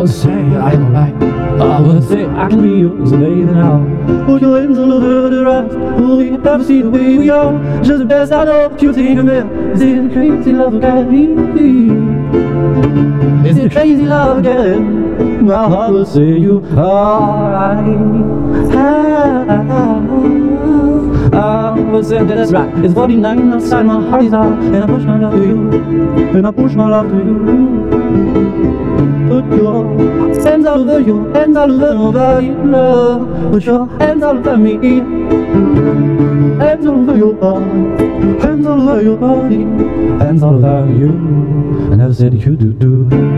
would say I am alright. I would say I can be yours, baby now. Your hands all over the rocks. Will we ever see the way we are? Just the best I know. You think of it. Is it crazy love again? Is it crazy love again? My heart will say you are right. I will say that's right. It's 49 outside, my heart is out. And I push my love to you. And I push my love to you. Put your hands all over your hands all over nobody love. Put your hands all over me. Hands all over your body. Hands all over your body. Hands all over you. And I never said you do do.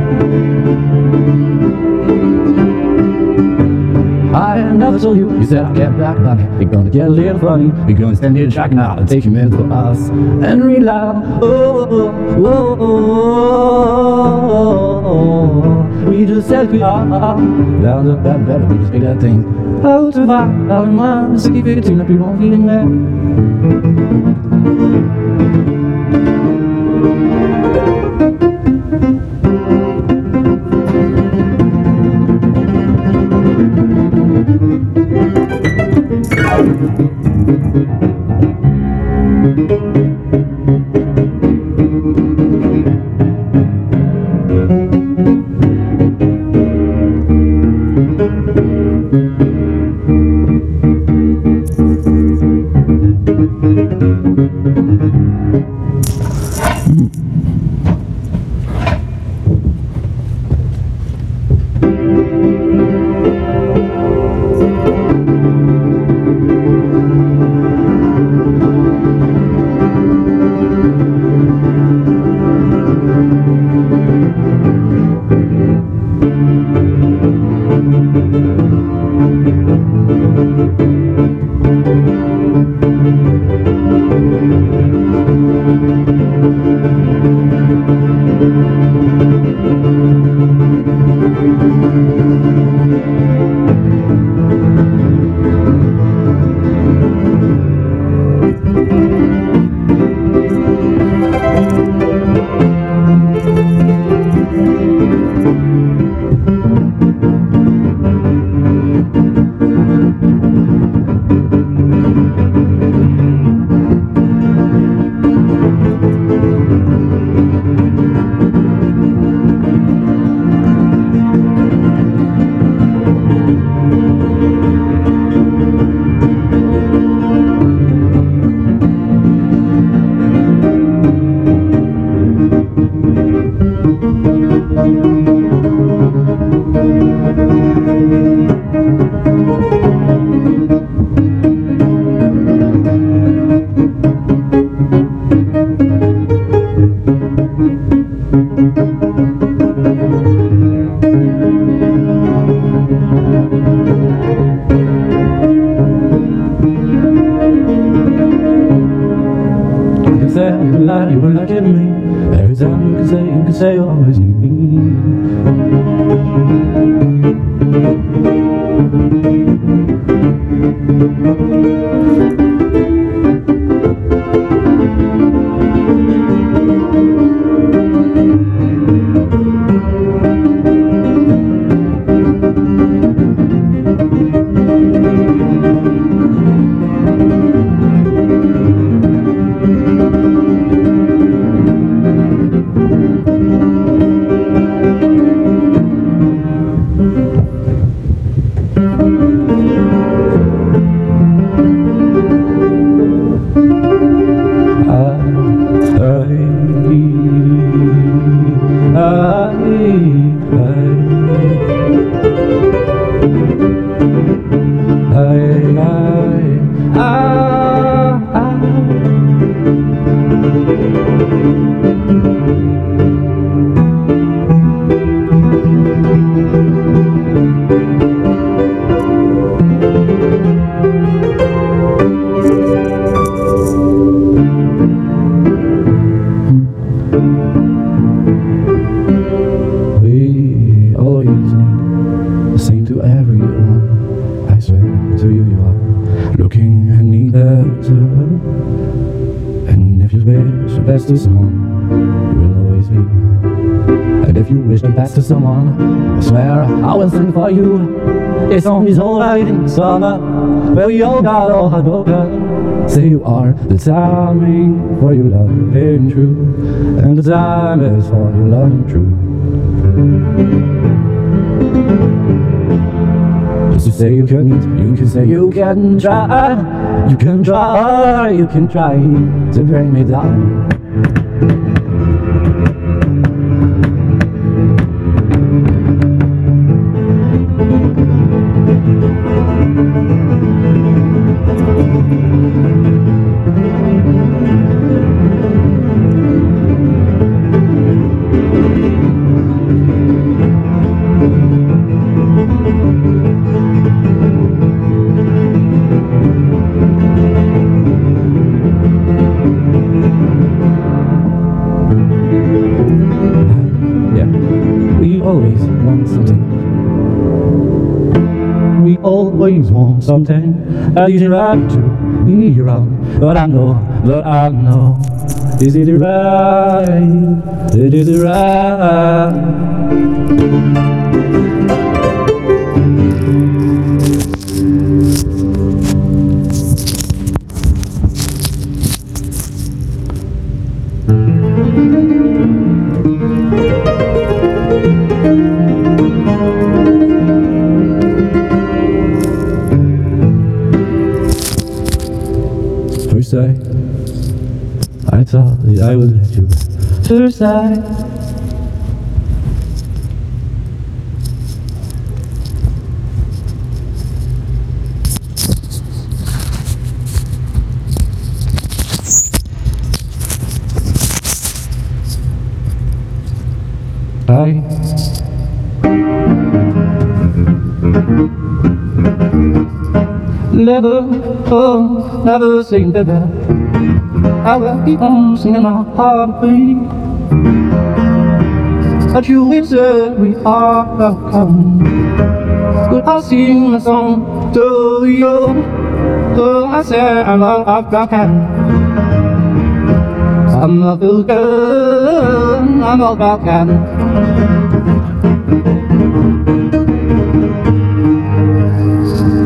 I never told you. You said I'll get back money. We're gonna get a little funny. We're gonna stand here tracking out and take you minutes for us and rely. Oh, oh, oh, oh, oh. We just said we are down the bad better. We just make that thing out of our out of mind. Sticky fifteen, if you don't feeling that. You can you you will look at me. Every time you can say, you can say you always need me. You wish the best to someone, you will always be And if you wish to pass to someone, I swear I will sing for you. It's only so light in the summer, where we all got all heartbroken. Say you are the timing for your loving true, and the time is for your loving true. Just to say you can, you can say you can try, you can try, you can try to bring me down. Want something. We always want something. I usually right to be wrong, but I know, but I know. Is it right? It is right. First That I would let you. First day. I never, oh, never sing the bell. I will keep on singing my heartbeat. But you will say we are welcome. Could I sing a song to you? So I said I'm all up I can. I'm a good, I'm all about.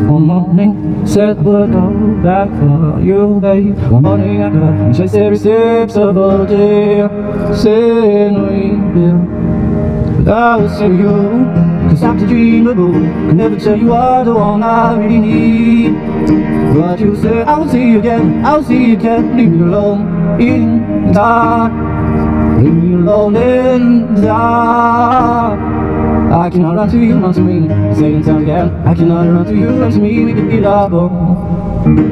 One morning, said we'll go back for you. One morning I got chase every steps of a day. Saying we I will say you, cause I'm the dreamable. I never tell you are the one I really need. But you say I will see you again, I will see you again. Leave me alone in the dark. Leave me alone in the dark. I cannot run to you, run to me. Say it again. I cannot run to you, run to me. We could be lovable. Thank you.